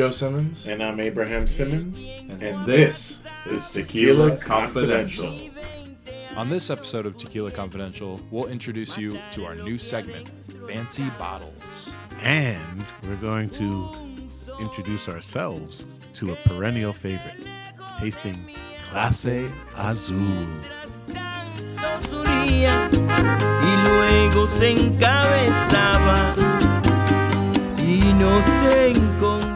Joe Simmons. And I'm Abraham Simmons. And, And this this is Tequila Confidential. On this episode of Tequila Confidential, we'll introduce you to our new segment, Fancy Bottles. And we're going to introduce ourselves to a perennial favorite, tasting Clase Azul. y luego se encabezaba y nos encontramos.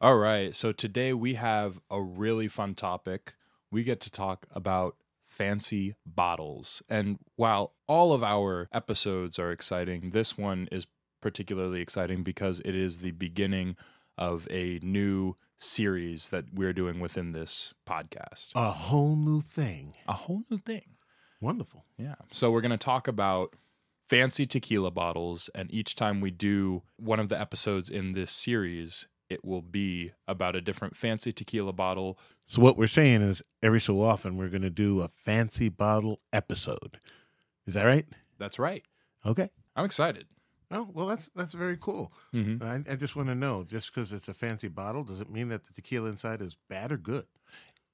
All right, so today we have a really fun topic. We get to talk about fancy bottles. And while all of our episodes are exciting, this one is particularly exciting because it is the beginning of a new series that we're doing within this podcast. A whole new thing. A whole new thing. Wonderful. Yeah. So we're going to talk about fancy tequila bottles. And each time we do one of the episodes in this series, it will be about a different fancy tequila bottle. So what we're saying is every so often we're going to do a fancy bottle episode. Is that right? That's right. Okay. I'm excited. Oh, well, that's that's very cool. hmm I, I just want to know, just because it's a fancy bottle, does it mean that the tequila inside is bad or good?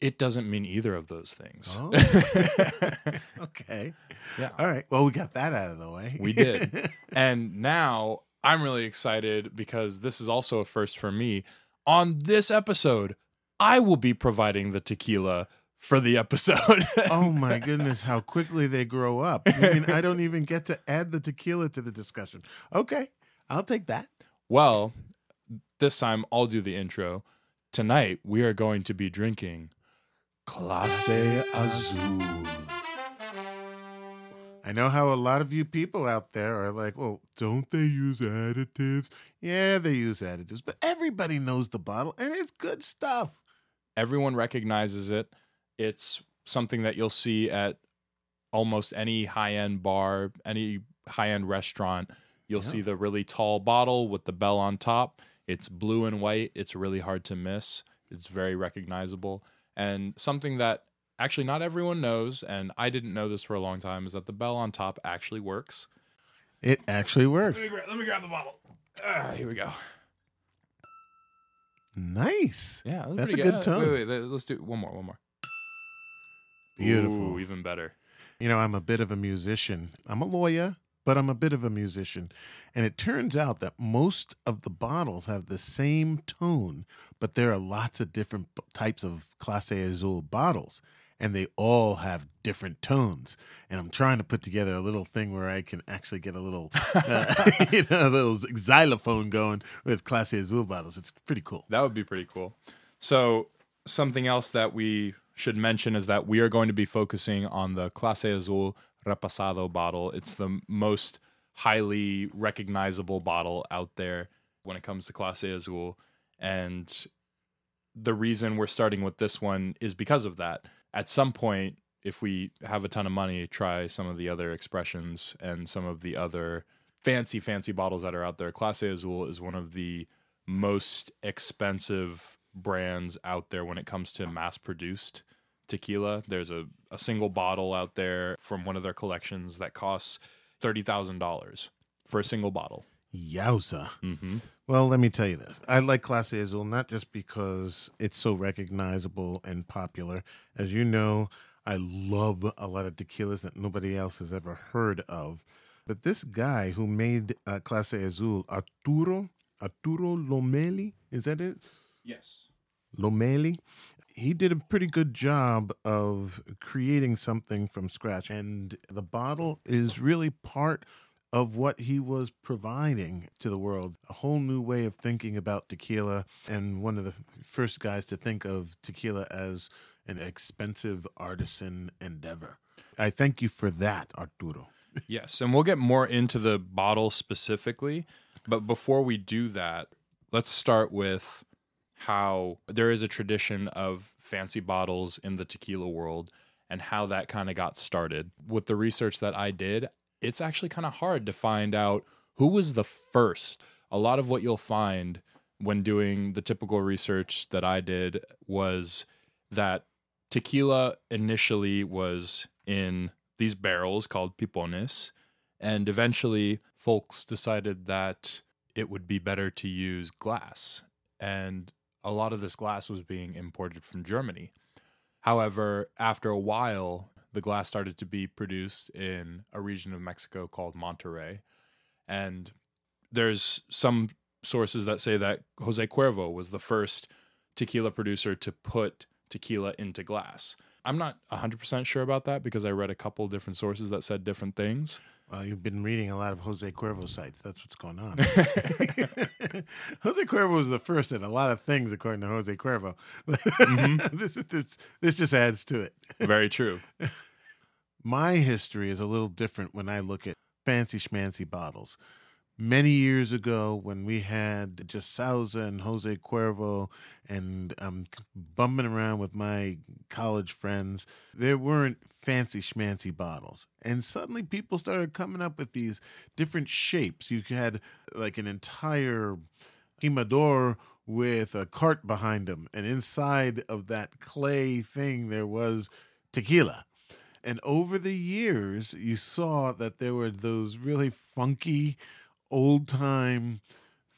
It doesn't mean either of those things. Oh. okay. yeah. All right. Well, we got that out of the way. We did. And now I'm really excited because this is also a first for me. On this episode, I will be providing the tequila for the episode. oh my goodness, how quickly they grow up. I mean, I don't even get to add the tequila to the discussion. Okay. I'll take that. Well, this time I'll do the intro. Tonight we are going to be drinking Clase Azul. I know how a lot of you people out there are like, well, don't they use additives? Yeah, they use additives, but everybody knows the bottle and it's good stuff. Everyone recognizes it. It's something that you'll see at almost any high-end bar, any high-end restaurant. You'll Yeah. see the really tall bottle with the bell on top. It's blue and white. It's really hard to miss. It's very recognizable. And something that actually not everyone knows, and I didn't know this for a long time, is that the bell on top actually works. It actually works. Let me, gra- let me grab the bottle. Ah, here we go. Nice. Yeah, was That's pretty a good tone. Wait, wait, let- let's do one more. One more. Beautiful. Ooh, even better. You know, I'm a bit of a musician. I'm a lawyer, but I'm a bit of a musician. And it turns out that most of the bottles have the same tone, but there are lots of different types of Clase Azul bottles, and they all have different tones. And I'm trying to put together a little thing where I can actually get a little, uh, you know, a little xylophone going with Clase Azul bottles. It's pretty cool. That would be pretty cool. So, something else that we should mention is that we are going to be focusing on the Clase Azul Reposado bottle. It's the most highly recognizable bottle out there when it comes to Clase Azul. And the reason we're starting with this one is because of that. At some point, if we have a ton of money, try some of the other expressions and some of the other fancy, fancy bottles that are out there. Clase Azul is one of the most expensive brands out there when it comes to mass produced tequila. There's a, a single bottle out there from one of their collections that costs $30,000 for a single bottle. Yowza. Mm-hmm. Well, let me tell you this. I like Clase Azul not just because it's so recognizable and popular. As you know, I love a lot of tequilas that nobody else has ever heard of. But this guy who made uh, Clase Azul, Arturo, Arturo Lomeli, is that it? Yes. Lomeli. He did a pretty good job of creating something from scratch. And the bottle is really part of what he was providing to the world a whole new way of thinking about tequila. And one of the first guys to think of tequila as an expensive artisan endeavor. I thank you for that, Arturo. Yes, and we'll get more into the bottle specifically, but before we do that, let's start with how there is a tradition of fancy bottles in the tequila world and how that kind of got started. With the research that I did, it's actually kind of hard to find out who was the first. A lot of what you'll find when doing the typical research that I did was that tequila initially was in these barrels called pipones. And eventually, folks decided that it would be better to use glass. And a lot of this glass was being imported from Germany. However, after a while, the glass started to be produced in a region of Mexico called Monterrey. And there's some sources that say that Jose Cuervo was the first tequila producer to put tequila into glass. I'm not 100% sure about that because I read a couple different sources that said different things. Well, you've been reading a lot of Jose Cuervo sites. That's what's going on. Jose Cuervo was the first in a lot of things, according to Jose Cuervo. Mm-hmm. this is this this just adds to it. Very true. My history is a little different when I look at fancy schmancy bottles. Many years ago, when we had just Sauza and Jose Cuervo, and um, I'm bumping around with my college friends, there weren't fancy schmancy bottles. And suddenly people started coming up with these different shapes. You had like an entire Jimador with a cart behind him, and inside of that clay thing, there was tequila. And over the years, you saw that there were those really funky, old time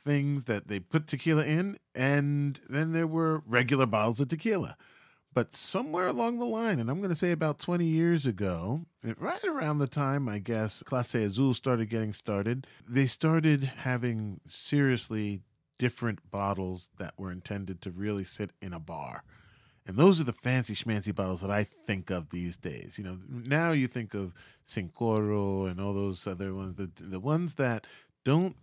things that they put tequila in, and then there were regular bottles of tequila. But somewhere along the line, and I'm going to say about 20 years ago, right around the time I guess Clase Azul started getting started, they started having seriously different bottles that were intended to really sit in a bar. And those are the fancy schmancy bottles that I think of these days. You know, now you think of Cincoro and all those other ones, the the ones that don't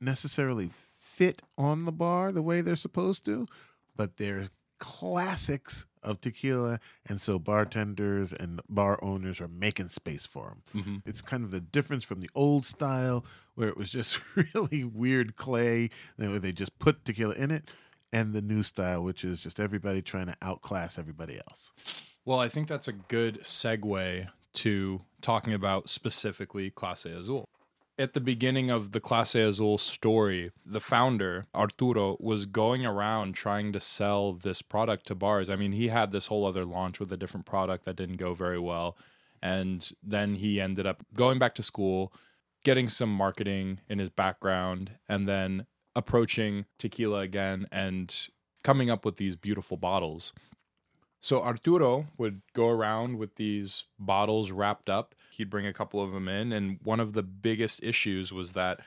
necessarily fit on the bar the way they're supposed to, but they're classics of tequila, and so bartenders and bar owners are making space for them. Mm-hmm. It's kind of the difference from the old style where it was just really weird clay, where they just put tequila in it, and the new style, which is just everybody trying to outclass everybody else. Well, I think that's a good segue to talking about specifically Clase Azul. At the beginning of the Clase Azul story, the founder, Arturo, was going around trying to sell this product to bars. I mean, he had this whole other launch with a different product that didn't go very well. And then he ended up going back to school, getting some marketing in his background, and then approaching tequila again and coming up with these beautiful bottles. So Arturo would go around with these bottles wrapped up. He'd bring a couple of them in, and one of the biggest issues was that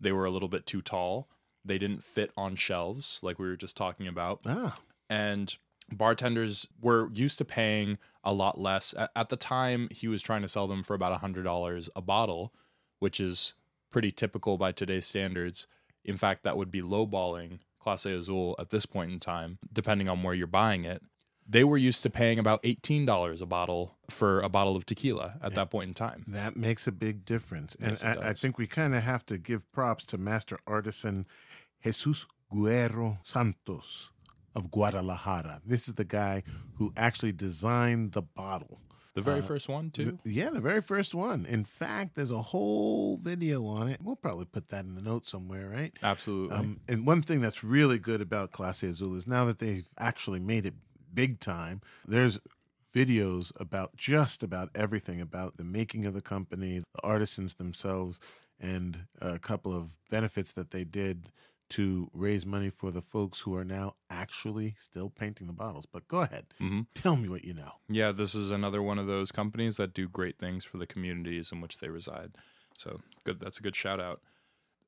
they were a little bit too tall. They didn't fit on shelves, like we were just talking about. Ah, And bartenders were used to paying a lot less. At, the time, he was trying to sell them for about $100 a bottle, which is pretty typical by today's standards. In fact, that would be lowballing Clase Azul at this point in time, depending on where you're buying it. They were used to paying about $18 a bottle for a bottle of tequila at that point in time. that makes a big difference. And Yes, I, I think we kind of have to give props to master artisan Jesus Guerrero Santos of Guadalajara. This is the guy who actually designed the bottle. The very first one, too. The- yeah, the very first one. In fact, there's a whole video on it. We'll probably put that in the notes somewhere, right? Absolutely. Um, and one thing that's really good about Clase Azul is now that they've actually made it big time, there's videos about just about everything about the making of the company, the artisans themselves, and a couple of benefits that they did to raise money for the folks who are now actually still painting the bottles. But go ahead, Mhm. tell me what you know. Yeah, this is another one of those companies that do great things for the communities in which they reside. So good. That's a good shout out.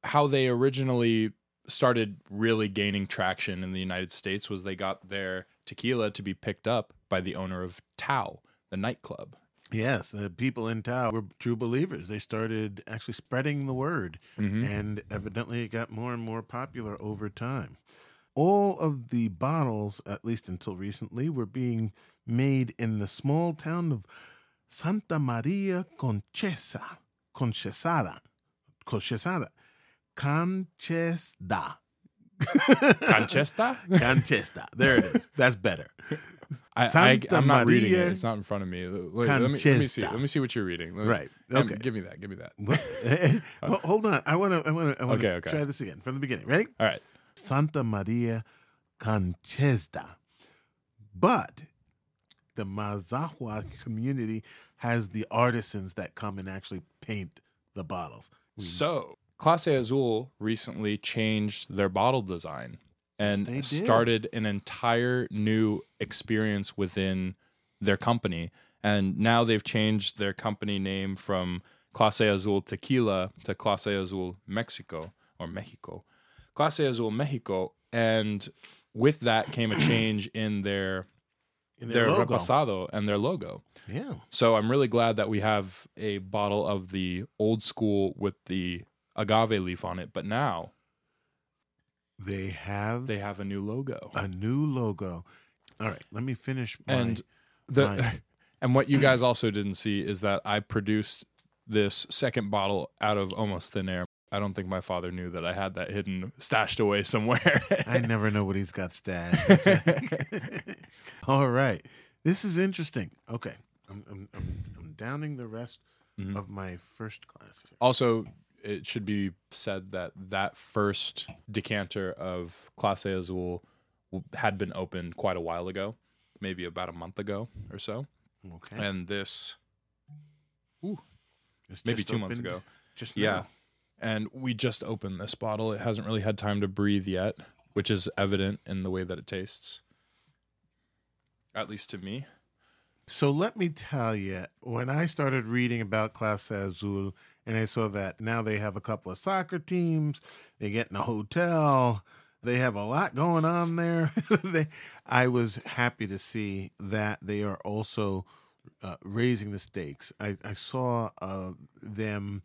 How they originally started really gaining traction in the United States was they got their tequila to be picked up by the owner of Tao, the nightclub. Yes, the people in Tao were true believers. They started actually spreading the word, mm-hmm. and evidently it got more and more popular over time. All of the bottles, at least until recently, were being made in the small town of Santa Maria Conchesa, Conchesada, Conchesada, Conchesda. Conchesta? Conchesta. There it is. That's better. I, I'm not reading it. Maria It's not in front of me. Wait, let, me, let me see. Let me see what you're reading. Me- Right. Okay. give me that. Give me that. Ho- Hold on. I want to. I want to. I want to Okay, okay. try this again from the beginning. Ready? All right. Santa Maria Conchesta. But the Mazahua community has the artisans that come and actually paint the bottles. So Clase Azul recently changed their bottle design and did. started an entire new experience within their company. And now they've changed their company name from Clase Azul Tequila to Clase Azul Mexico or Mexico. Clase Azul Mexico. And with that came a change in their In their, logo. reposado and their logo. Yeah. So I'm really glad that we have a bottle of the old school with the agave leaf on it, but now They have they have a new logo. a new logo. All right, let me finish my and the my- and what you guys also didn't see is that I produced this second bottle out of almost thin air. I don't think my father knew that I had that hidden stashed away somewhere. I never know what he's got stashed. All right. This is interesting. Okay. I'm, I'm, I'm, I'm downing the rest Mhm. of my first glass. Also, it should be said that that first decanter of Clase Azul had been opened quite a while ago, maybe about a month ago or so. Okay. And this, It's maybe two months ago. Just Yeah. And we just opened this bottle. It hasn't really had time to breathe yet, which is evident in the way that it tastes. At least to me. So let me tell you, when I started reading about Clase Azul and I saw that now they have a couple of soccer teams, they get in a hotel, they have a lot going on there. they, I was happy to see that they are also uh, raising the stakes. I, I saw uh, them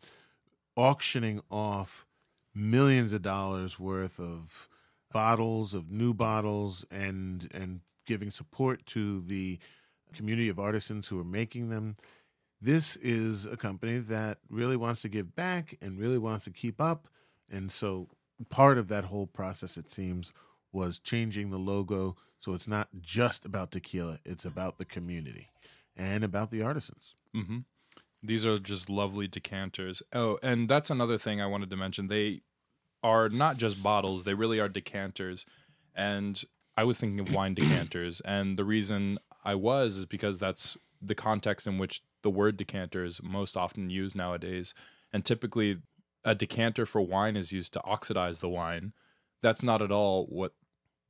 auctioning off millions of dollars worth of bottles of new bottles and and giving support to the community of artisans who are making them. This is a company that really wants to give back and really wants to keep up. And so part of that whole process, it seems, was changing the logo so it's not just about tequila, it's about the community and about the artisans. hmm These are just lovely decanters. Oh, and that's another thing I wanted to mention. They are not just bottles, they really are decanters. And I was thinking of wine decanters. And the reason I was is because that's the context in which the word decanter is most often used nowadays. And typically, a decanter for wine is used to oxidize the wine. That's not at all what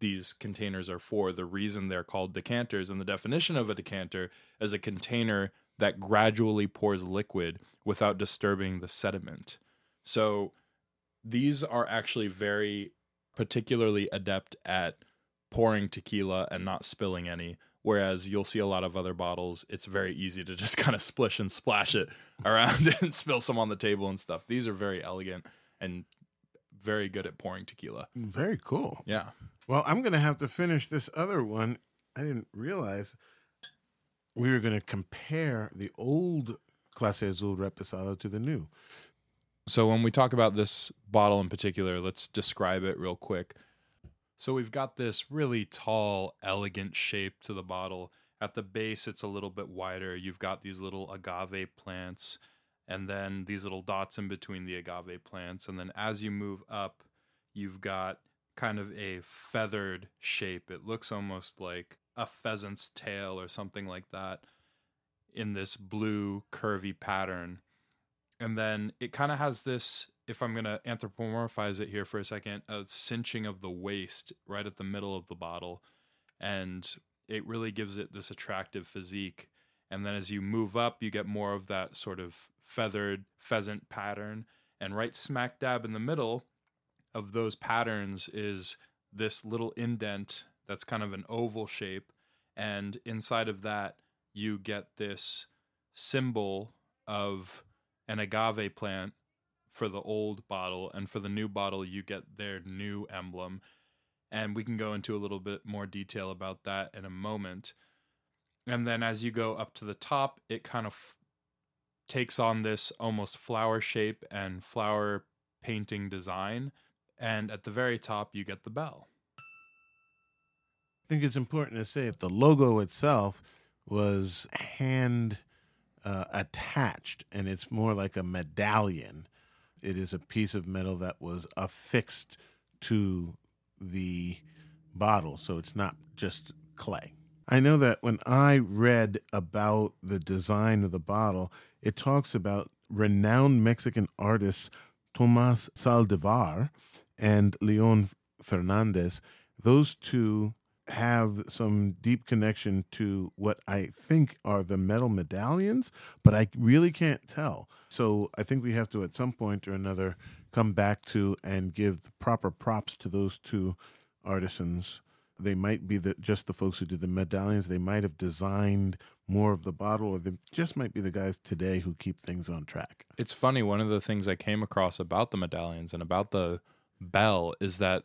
these containers are for. The reason they're called decanters and the definition of a decanter is a container that gradually pours liquid without disturbing the sediment. So these are actually very particularly adept at pouring tequila and not spilling any. Whereas you'll see a lot of other bottles, it's very easy to just kind of splish and splash it around and spill some on the table and stuff. These are very elegant and very good at pouring tequila. Very cool. Yeah. Well, I'm going to have to finish this other one. I didn't realize we were going to compare the old Clase Azul Reposado to the new. So when we talk about this bottle in particular, let's describe it real quick. So we've got this really tall, elegant shape to the bottle. At the base, it's a little bit wider. You've got these little agave plants, and then these little dots in between the agave plants. And then as you move up, you've got kind of a feathered shape. It looks almost like a pheasant's tail or something like that in this blue, curvy pattern and then it kind of has this if i'm going to anthropomorphize it here for a second a cinching of the waist right at the middle of the bottle. And it really gives it this attractive physique. And then as you move up you get more of that sort of feathered pheasant pattern. And right smack dab in the middle of those patterns is this little indent that's kind of an oval shape. And inside of that you get this symbol of an agave plant for the old bottle and for the new bottle you get their new emblem. And we can go into a little bit more detail about that in a moment. And then as you go up to the top it kind of takes on this almost flower shape and flower painting design. And at the very top you get the bell. I think it's important to say that the logo itself was hand uh, attached, and it's more like a medallion. It is a piece of metal that was affixed to the bottle, so it's not just clay. I know that when I read about the design of the bottle, it talks about renowned Mexican artists Tomas Saldivar and Leon Fernandez. Those two have some deep connection to what I think are the metal medallions, but I really can't tell. So I think we have to, at some point or another, come back to and give the proper props to those two artisans. They might be the, just the folks who did the medallions. They might have designed more of the bottle, or they just might be the guys today who keep things on track. It's funny. One of the things I came across about the medallions and about the bell is that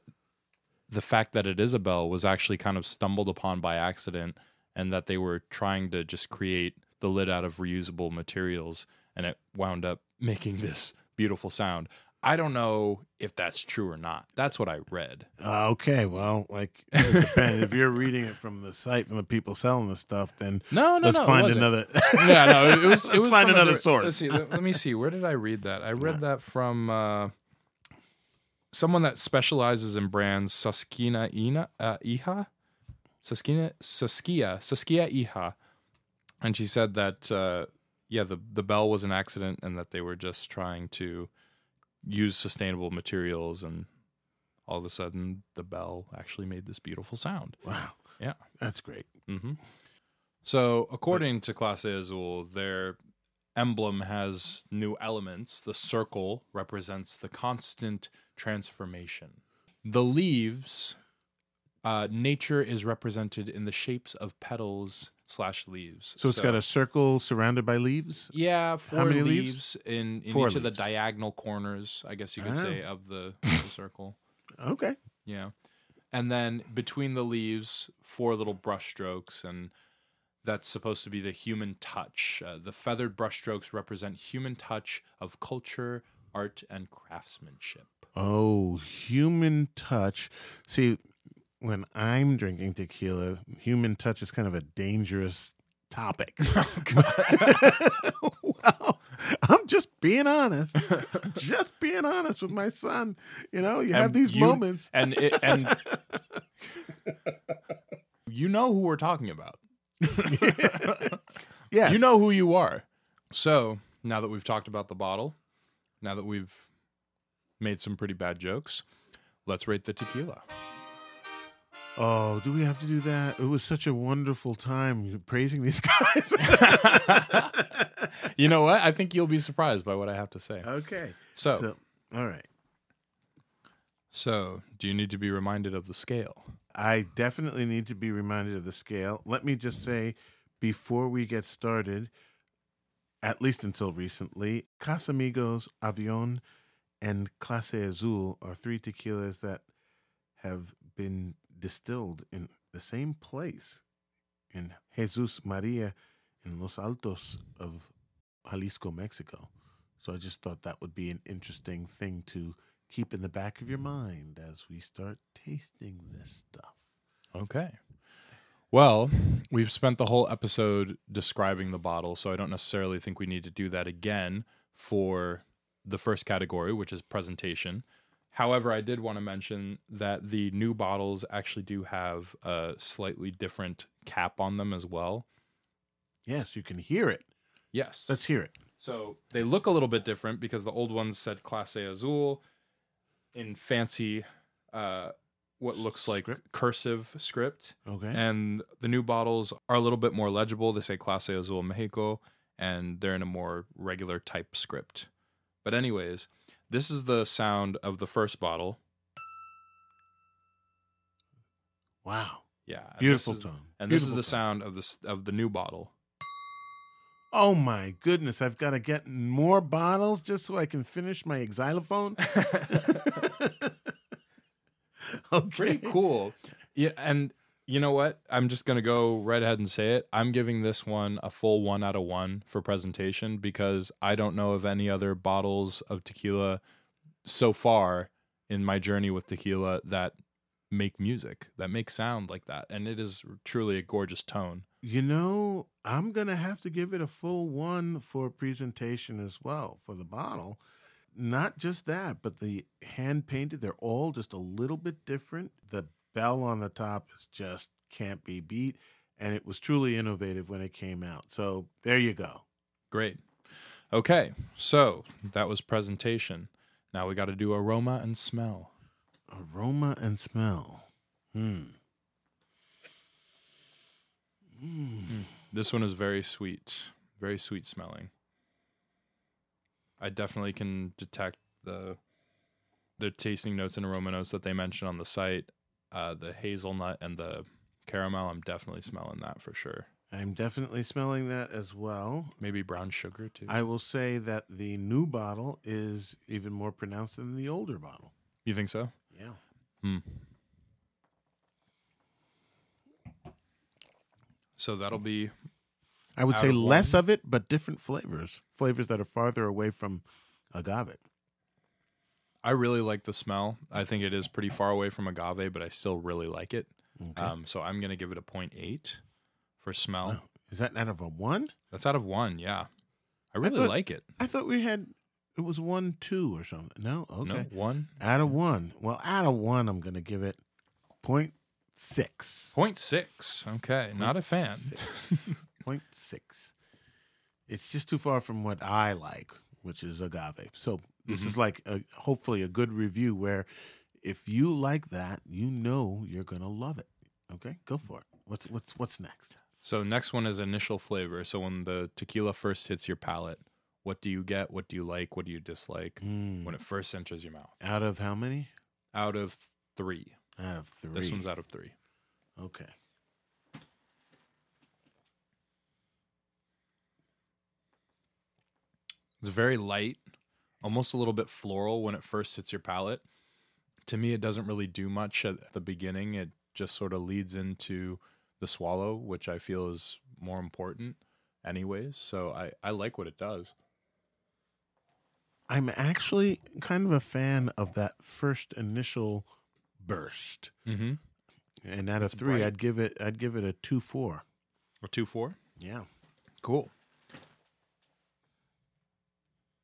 the fact that it is a bell was actually kind of stumbled upon by accident and that they were trying to just create the lid out of reusable materials and it wound up making this beautiful sound. I don't know if that's true or not. That's what I read. Uh, okay, well, like it depends. if you're reading it from the site from the people selling the stuff, then No, no, let's no. find another. yeah, no, it was. It was find from a another source. Let's see. Let, let me see. Where did I read that? I read that from uh, someone that specializes in brands Saskina Ina uh, Iha, Saskina Saskia Saskia Iha, and she said that uh, yeah, the the bell was an accident and that they were just trying to use sustainable materials and. All of a sudden, the bell actually made this beautiful sound. wow, Yeah. that's great. hmm So, according to Clase Azul, their emblem has new elements. The circle represents the constant transformation. The leaves, uh, nature is represented in the shapes of petals slash leaves. So it's got a circle surrounded by leaves. yeah, four many leaves, leaves? in, in Four each of the leaves. diagonal corners, I guess you could Ah. say, of the, of the circle. Okay, Yeah. And then between the leaves, four little brush strokes, and that's supposed to be the human touch. Uh, the feathered brush strokes represent human touch of culture, art, and craftsmanship. Oh, human touch. See, when I'm drinking tequila, human touch is kind of a dangerous topic. Oh, well, I'm just being honest. just being honest with my son. You know, you have these you- moments. And it, and you know who we're talking about. Yes. You know who you are. So now that we've talked about the bottle, now that we've made some pretty bad jokes, let's rate the tequila. Oh, do we have to do that? It was such a wonderful time praising these guys. You know what? I think you'll be surprised by what I have to say. okay. So, So, all right. so do you need to be reminded of the scale? I definitely need to be reminded of the scale. Let me just say before we get started, at least until recently, Casamigos, Avion, and Clase Azul are three tequilas that have been distilled in the same place in Jesus Maria in Los Altos of Jalisco, Mexico. So I just thought that would be an interesting thing to keep in the back of your mind as we start tasting this stuff. Okay. Well, we've spent the whole episode describing the bottle, so I don't necessarily think we need to do that again for the first category, which is presentation. However, I did want to mention that the new bottles actually do have a slightly different cap on them as well. Yes, you can hear it. Yes. Let's hear it. So they look a little bit different because the old ones said Clase Azul in fancy, uh, what looks like Script? cursive script. Okay. And the new bottles are a little bit more legible. They say Clase Azul Mexico, and they're in a more regular type script. But, anyways, this is the sound of the first bottle. wow. Yeah. and Beautiful is- tone. And this is the tone. sound of the, of the new bottle. Oh my goodness. I've got to get more bottles just so I can finish my xylophone. okay. Pretty cool. Yeah. And you know what? I'm just going to go right ahead and say it. I'm giving this one a full one out of one for presentation because I don't know of any other bottles of tequila so far in my journey with tequila that make music, that make sound like that. And it is truly a gorgeous tone. You know, I'm going to have to give it a full one for presentation as well for the bottle. Not just that, but the hand painted, they're all just a little bit different. The bell on the top is just can't be beat. And it was truly innovative when it came out. So there you go. Great. Okay. So that was presentation. Now we got to do aroma and smell. Aroma and smell. Hmm. This one is very sweet, very sweet smelling. I definitely can detect the the tasting notes and aroma notes that they mentioned on the site. Uh, the hazelnut and the caramel. I'm definitely smelling that for sure. I'm definitely smelling that as well. Maybe brown sugar too. I will say that the new bottle is even more pronounced than the older bottle. you think so? Yeah. Hmm. So that'll be I would say of less of it, but different flavors. Flavors that are farther away from agave. I really like the smell. I think it is pretty far away from agave, but I still really like it. Okay. Um, so I'm gonna give it a 0.8 for smell. Wow. Is that out of a one? That's out of one. Yeah, I really thought- like it. I thought we had it was one two or something. No, okay. No one Out of one. Well, out of one, I'm gonna give it point six. point six. Okay, not a fan. Point six. It's just too far from what I like, which is agave. So this is like a, hopefully a good review where if you like that, you know you're gonna love it. Okay, go for it. What's what's what's next? So next one is initial flavor. So when the tequila first hits your palate, what do you get? What do you like? What do you dislike Mm. when it first enters your mouth? Out of how many? Out of three. Out of three. This one's out of three. okay. It's very light, almost a little bit floral when it first hits your palate. To me, it doesn't really do much at the beginning. It just sort of leads into the swallow, which I feel is more important, anyways. So I, I like what it does. I'm actually kind of a fan of that first initial burst. Mm-hmm. And out of It's three, bright. I'd give it I'd give it a two four. A two four. Yeah. Cool.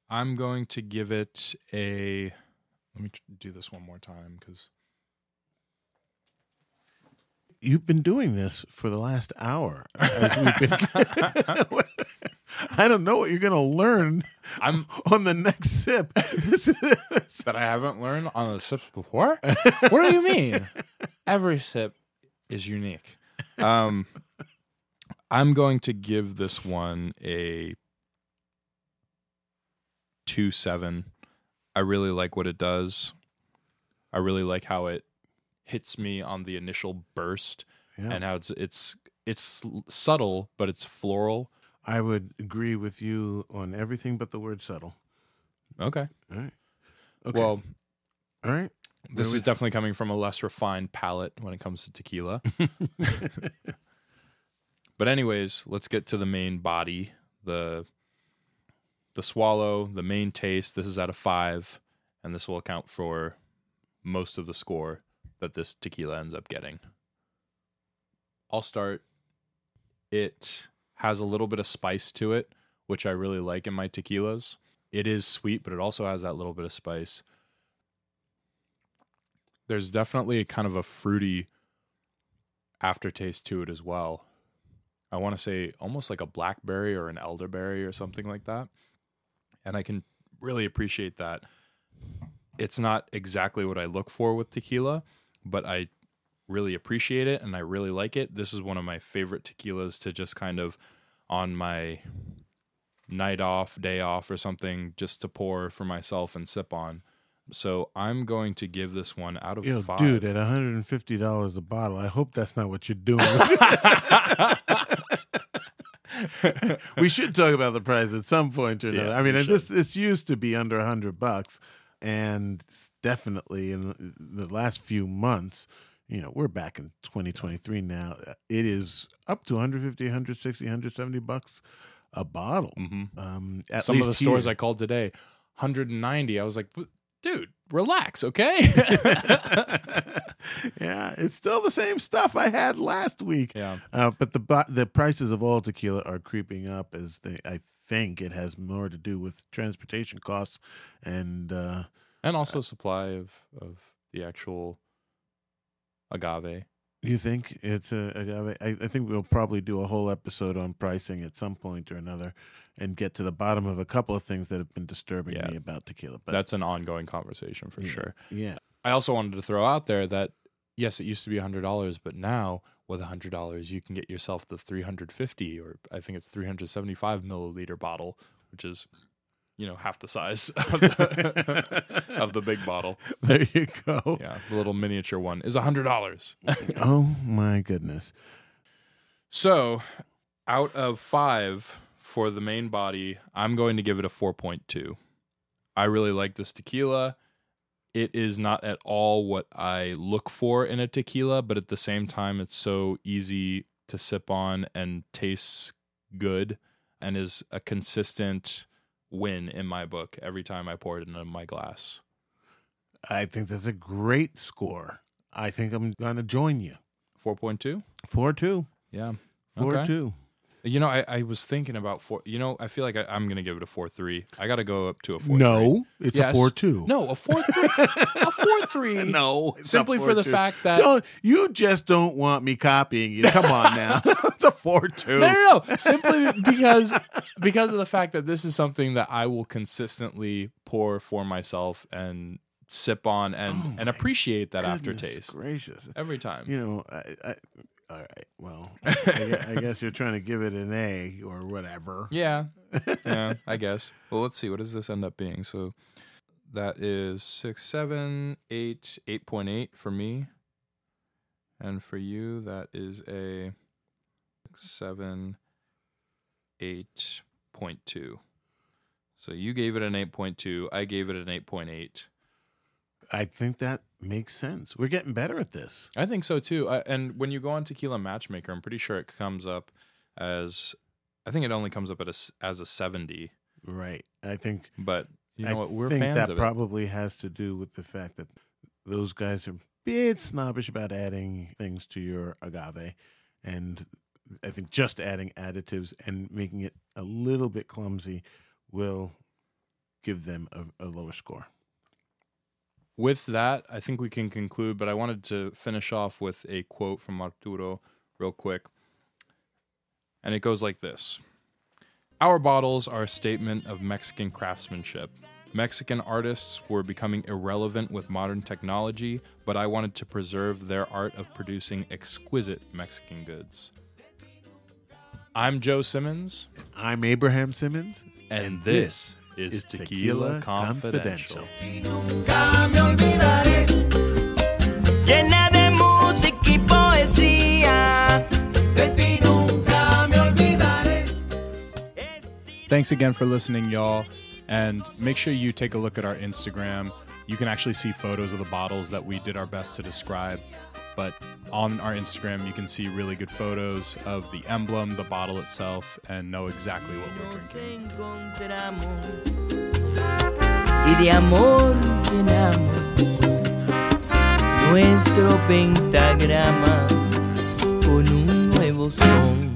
I'm going to give it a. Let me do this one more time because You've been doing this for the last hour. been- I don't know what you're gonna learn I'm on the next sip. That I haven't learned on the sips before. what do you mean? Every sip is unique. Um, I'm going to give this one a two seven. I really like what it does. I really like how it hits me on the initial burst Yeah. and how it's it's it's subtle but it's floral. I would agree with you on everything but the word subtle. Okay. All right. Okay. Well, all right. this is definitely coming from a less refined palate when it comes to tequila. But anyways, let's get to the main body, the the swallow, the main taste. This is out of 5 and this will account for most of the score that this tequila ends up getting. I'll start it has a little bit of spice to it, which I really like in my tequilas. It is sweet, but it also has that little bit of spice. There's definitely a kind of a fruity aftertaste to it as well. I want to say almost like a blackberry or an elderberry or something like that. And I can really appreciate that. It's not exactly what I look for with tequila, but I really appreciate it and I really like it. This is one of my favorite tequilas to just kind of on my night off, day off, or something, just to pour for myself and sip on. So I'm going to give this one out of Yo, five. dude, at $150 a bottle, I hope that's not what you're doing. we should talk about the price at some point or another. Yeah, I mean, this this used to be under a hundred bucks, and definitely in the last few months, you know, we're back in 2023 now. It is up to 150, 160, 170 bucks a bottle. Mhm. Um, at Some of the stores here. I called today, 190. I was like, dude, relax, okay? yeah, it's still the same stuff I had last week. yeah. Uh, but the the prices of all tequila are creeping up as they. I think it has more to do with transportation costs and uh, And also supply of, of the actual agave. you think it's a agave. I, I think we'll probably do a whole episode on pricing at some point or another. And get to the bottom of a couple of things that have been disturbing Yeah. me about tequila. But That's an ongoing conversation for yeah, sure. Yeah. I also wanted to throw out there that yes, it used to be hundred dollars, but now with hundred dollars you can get yourself the three hundred fifty or I think it's three hundred seventy five milliliter bottle, which is you know half the size of the, of the big bottle. There you go. Yeah, the little miniature one is hundred dollars. oh my goodness. So, out of five for the main body, I'm going to give it a 4.2. I really like this tequila. It is not at all what I look for in a tequila, but at the same time, it's so easy to sip on and tastes good and is a consistent win in my book every time I pour it into my glass. I think that's a great score. I think I'm going to join you. 4.2? 4 2. Yeah. 4 Okay. 2. You know, I, I was thinking about four. You know, I feel like I, I'm going to give it a four three. I got to go up to a four. No, it's Yes. a 4 2. no, a four three, a four three. No, it's a simply for the 4-2. fact that Don't, you just don't want me copying you. Come on now. it's a 4 2. no, no, no, simply because because of the fact that this is something that I will consistently pour for myself and sip on and Oh and appreciate that aftertaste Gracious. every time. You know, I, I, all right. Well, I, gue- I guess you're trying to give it an A or whatever. Yeah. Yeah, I guess. Well, let's see. What does this end up being? So that is six, seven, eight, eight point eight for me. And for you, that is a seven, eight point two. So you gave it an eight point two. I gave it an eight point eight. I think that makes sense. We're getting better at this. I think so too. I, and when you go on Tequila Matchmaker, I'm pretty sure it comes up as, I think it only comes up at a, as a seventy. Right. I think But you know I what? We're think fans that of it. probably has to do with the fact that those guys are a bit snobbish about adding things to your agave. And I think just adding additives and making it a little bit clumsy will give them a, a lower score. With that, I think we can conclude, but I wanted to finish off with a quote from Arturo real quick. And it goes like this Our bottles are a statement of Mexican craftsmanship. Mexican artists were becoming irrelevant with modern technology, but I wanted to preserve their art of producing exquisite Mexican goods. I'm Joe Simmons, I'm Abraham Simmons. and, And this, is, is Tequila, Tequila Confidential. Confidential. Nunca me olvidaré. Llena de música y poesía. De ti nunca me olvidaré. Thanks again for listening, y'all. And make sure you take a look at our Instagram. You can actually see photos of the bottles that we did our best to describe. But on our Instagram, you can see really good photos of the emblem, the bottle itself, and know exactly what we're drinking. nuestro pentagrama con un nuevo son.